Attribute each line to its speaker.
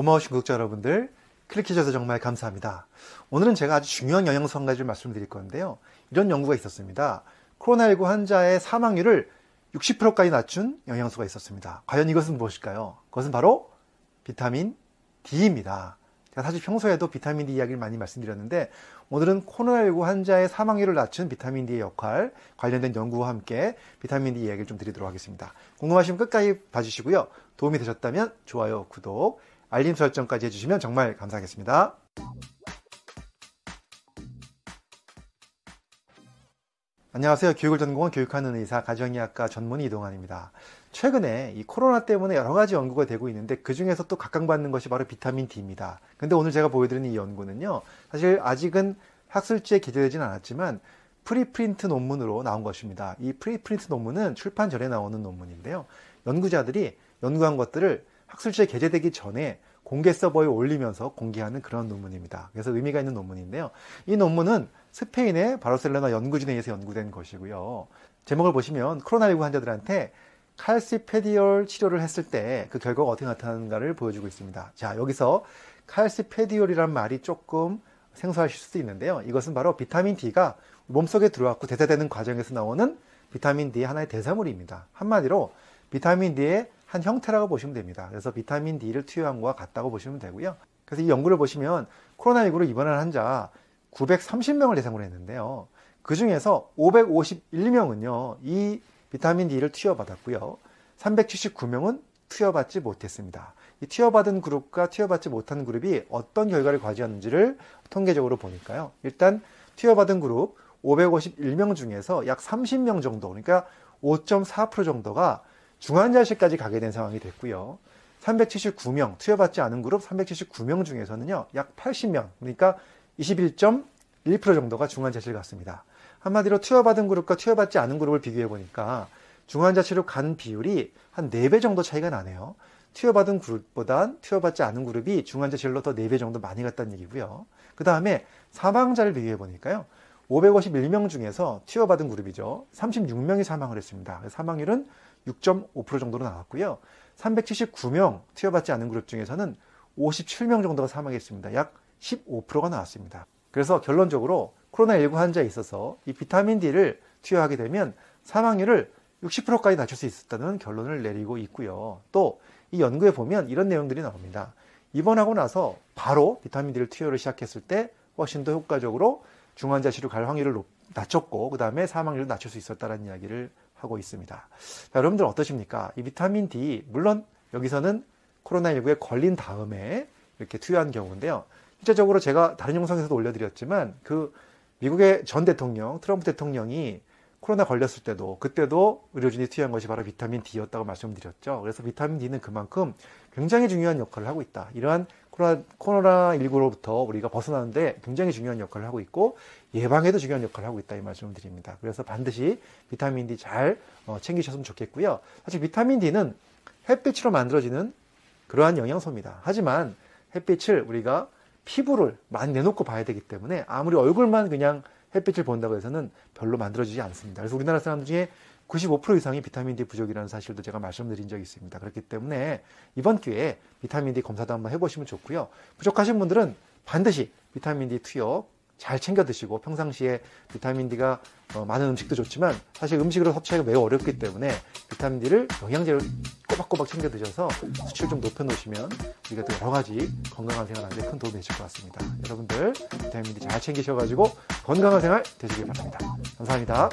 Speaker 1: 고마우신 구독자 여러분들 클릭해주셔서 정말 감사합니다. 오늘은 제가 아주 중요한 영양소 한 가지를 말씀드릴 건데요. 이런 연구가 있었습니다. 코로나19 환자의 사망률을 60%까지 낮춘 영양소가 있었습니다. 과연 이것은 무엇일까요? 그것은 바로 비타민 D입니다. 제가 사실 평소에도 비타민 D 이야기를 많이 말씀드렸는데 오늘은 코로나19 환자의 사망률을 낮춘 비타민 D의 역할 관련된 연구와 함께 비타민 D 이야기를 좀 드리도록 하겠습니다. 궁금하시면 끝까지 봐주시고요. 도움이 되셨다면 좋아요, 구독, 알림 설정까지 해주시면 정말 감사하겠습니다. 안녕하세요. 교육을 전공한 교육하는 의사 가정의학과 전문의 이동환입니다. 최근에 이 코로나 때문에 여러 가지 연구가 되고 있는데 그 중에서 또 각광받는 것이 바로 비타민 D입니다. 근데 오늘 제가 보여드리는 이 연구는요, 사실 아직은 학술지에 기재되진 않았지만 preprint 논문으로 나온 것입니다. 이 preprint 논문은 출판 전에 나오는 논문인데요. 연구자들이 연구한 것들을 학술지에 게재되기 전에 공개 서버에 올리면서 공개하는 그런 논문입니다. 그래서 의미가 있는 논문인데요. 이 논문은 스페인의 바르셀로나 연구진에 의해서 연구된 것이고요. 제목을 보시면 코로나19 환자들한테 calcifediol 치료를 했을 때 그 결과가 어떻게 나타나는가를 보여주고 있습니다. 자, 여기서 칼시페디올이란 말이 조금 생소하실 수도 있는데요. 이것은 바로 비타민 D가 몸속에 들어왔고 대사되는 과정에서 나오는 비타민 D의 하나의 대사물입니다. 한마디로 비타민 D의 한 형태라고 보시면 됩니다. 그래서 비타민 D를 투여한 것과 같다고 보시면 되고요. 그래서 이 연구를 보시면 코로나19로 입원한 환자 930명을 대상으로 했는데요. 그 중에서 551명은요, 이 비타민 D를 투여받았고요. 379명은 투여받지 못했습니다. 이 투여받은 그룹과 투여받지 못한 그룹이 어떤 결과를 과지했는지를 통계적으로 보니까요. 일단 투여받은 그룹 551명 중에서 약 30명 정도, 그러니까 5.4% 정도가 중환자실까지 가게 된 상황이 됐고요. 379명, 투여받지 않은 그룹 379명 중에서는요, 약 80명, 그러니까 21.1% 정도가 중환자실 갔습니다. 한마디로 투여받은 그룹과 투여받지 않은 그룹을 비교해 보니까 중환자실로 간 비율이 한 4배 정도 차이가 나네요. 투여받은 그룹보단 투여받지 않은 그룹이 중환자실로 더 4배 정도 많이 갔다는 얘기고요. 그 다음에 사망자를 비교해 보니까요. 551명 중에서 투여받은 그룹이죠. 36명이 사망을 했습니다. 사망률은 6.5% 정도로 나왔고요. 379명 투여받지 않은 그룹 중에서는 57명 정도가 사망했습니다. 약 15%가 나왔습니다. 그래서 결론적으로 코로나19 환자에 있어서 이 비타민 D를 투여하게 되면 사망률을 60%까지 낮출 수 있었다는 결론을 내리고 있고요. 또 이 연구에 보면 이런 내용들이 나옵니다. 입원하고 나서 바로 비타민 D를 투여를 시작했을 때 훨씬 더 효과적으로 중환자실로 갈 확률을 낮췄고 그 다음에 사망률을 낮출 수 있었다는 이야기를 하고 있습니다. 자, 여러분들 어떠십니까? 이 비타민 D 물론 여기서는 코로나19에 걸린 다음에 이렇게 투여한 경우인데요. 실제적으로 제가 다른 영상에서도 올려드렸지만 그 미국의 전 대통령 트럼프 대통령이 코로나 걸렸을 때도 그때도 의료진이 투여한 것이 바로 비타민 D였다고 말씀드렸죠. 그래서 비타민 D는 그만큼 굉장히 중요한 역할을 하고 있다. 이러한 코로나, 19로부터 우리가 벗어나는데 굉장히 중요한 역할을 하고 있고 예방에도 중요한 역할을 하고 있다 이 말씀을 드립니다. 그래서 반드시 비타민 D 잘 어, 챙기셨으면 좋겠고요. 사실 비타민 D는 햇빛으로 만들어지는 그러한 영양소입니다. 하지만 햇빛을 우리가 피부를 많이 내놓고 봐야 되기 때문에 아무리 얼굴만 그냥 햇빛을 본다고 해서는 별로 만들어지지 않습니다. 그래서 우리나라 사람들 중에 95% 이상이 비타민 D 부족이라는 사실도 제가 말씀드린 적이 있습니다. 그렇기 때문에 이번 기회에 비타민 D 검사도 한번 해보시면 좋고요. 부족하신 분들은 반드시 비타민 D 투여 잘 챙겨 드시고 평상시에 비타민 D가 어, 많은 음식도 좋지만 사실 음식으로 섭취하기가 매우 어렵기 때문에 비타민 D를 영양제를 꼬박꼬박 챙겨 드셔서 수치를 좀 높여 놓으시면 우리가 또 여러 가지 건강한 생활하는데 큰 도움이 되실 것 같습니다. 여러분들 비타민 D 잘 챙기셔가지고 건강한 생활 되시길 바랍니다. 감사합니다.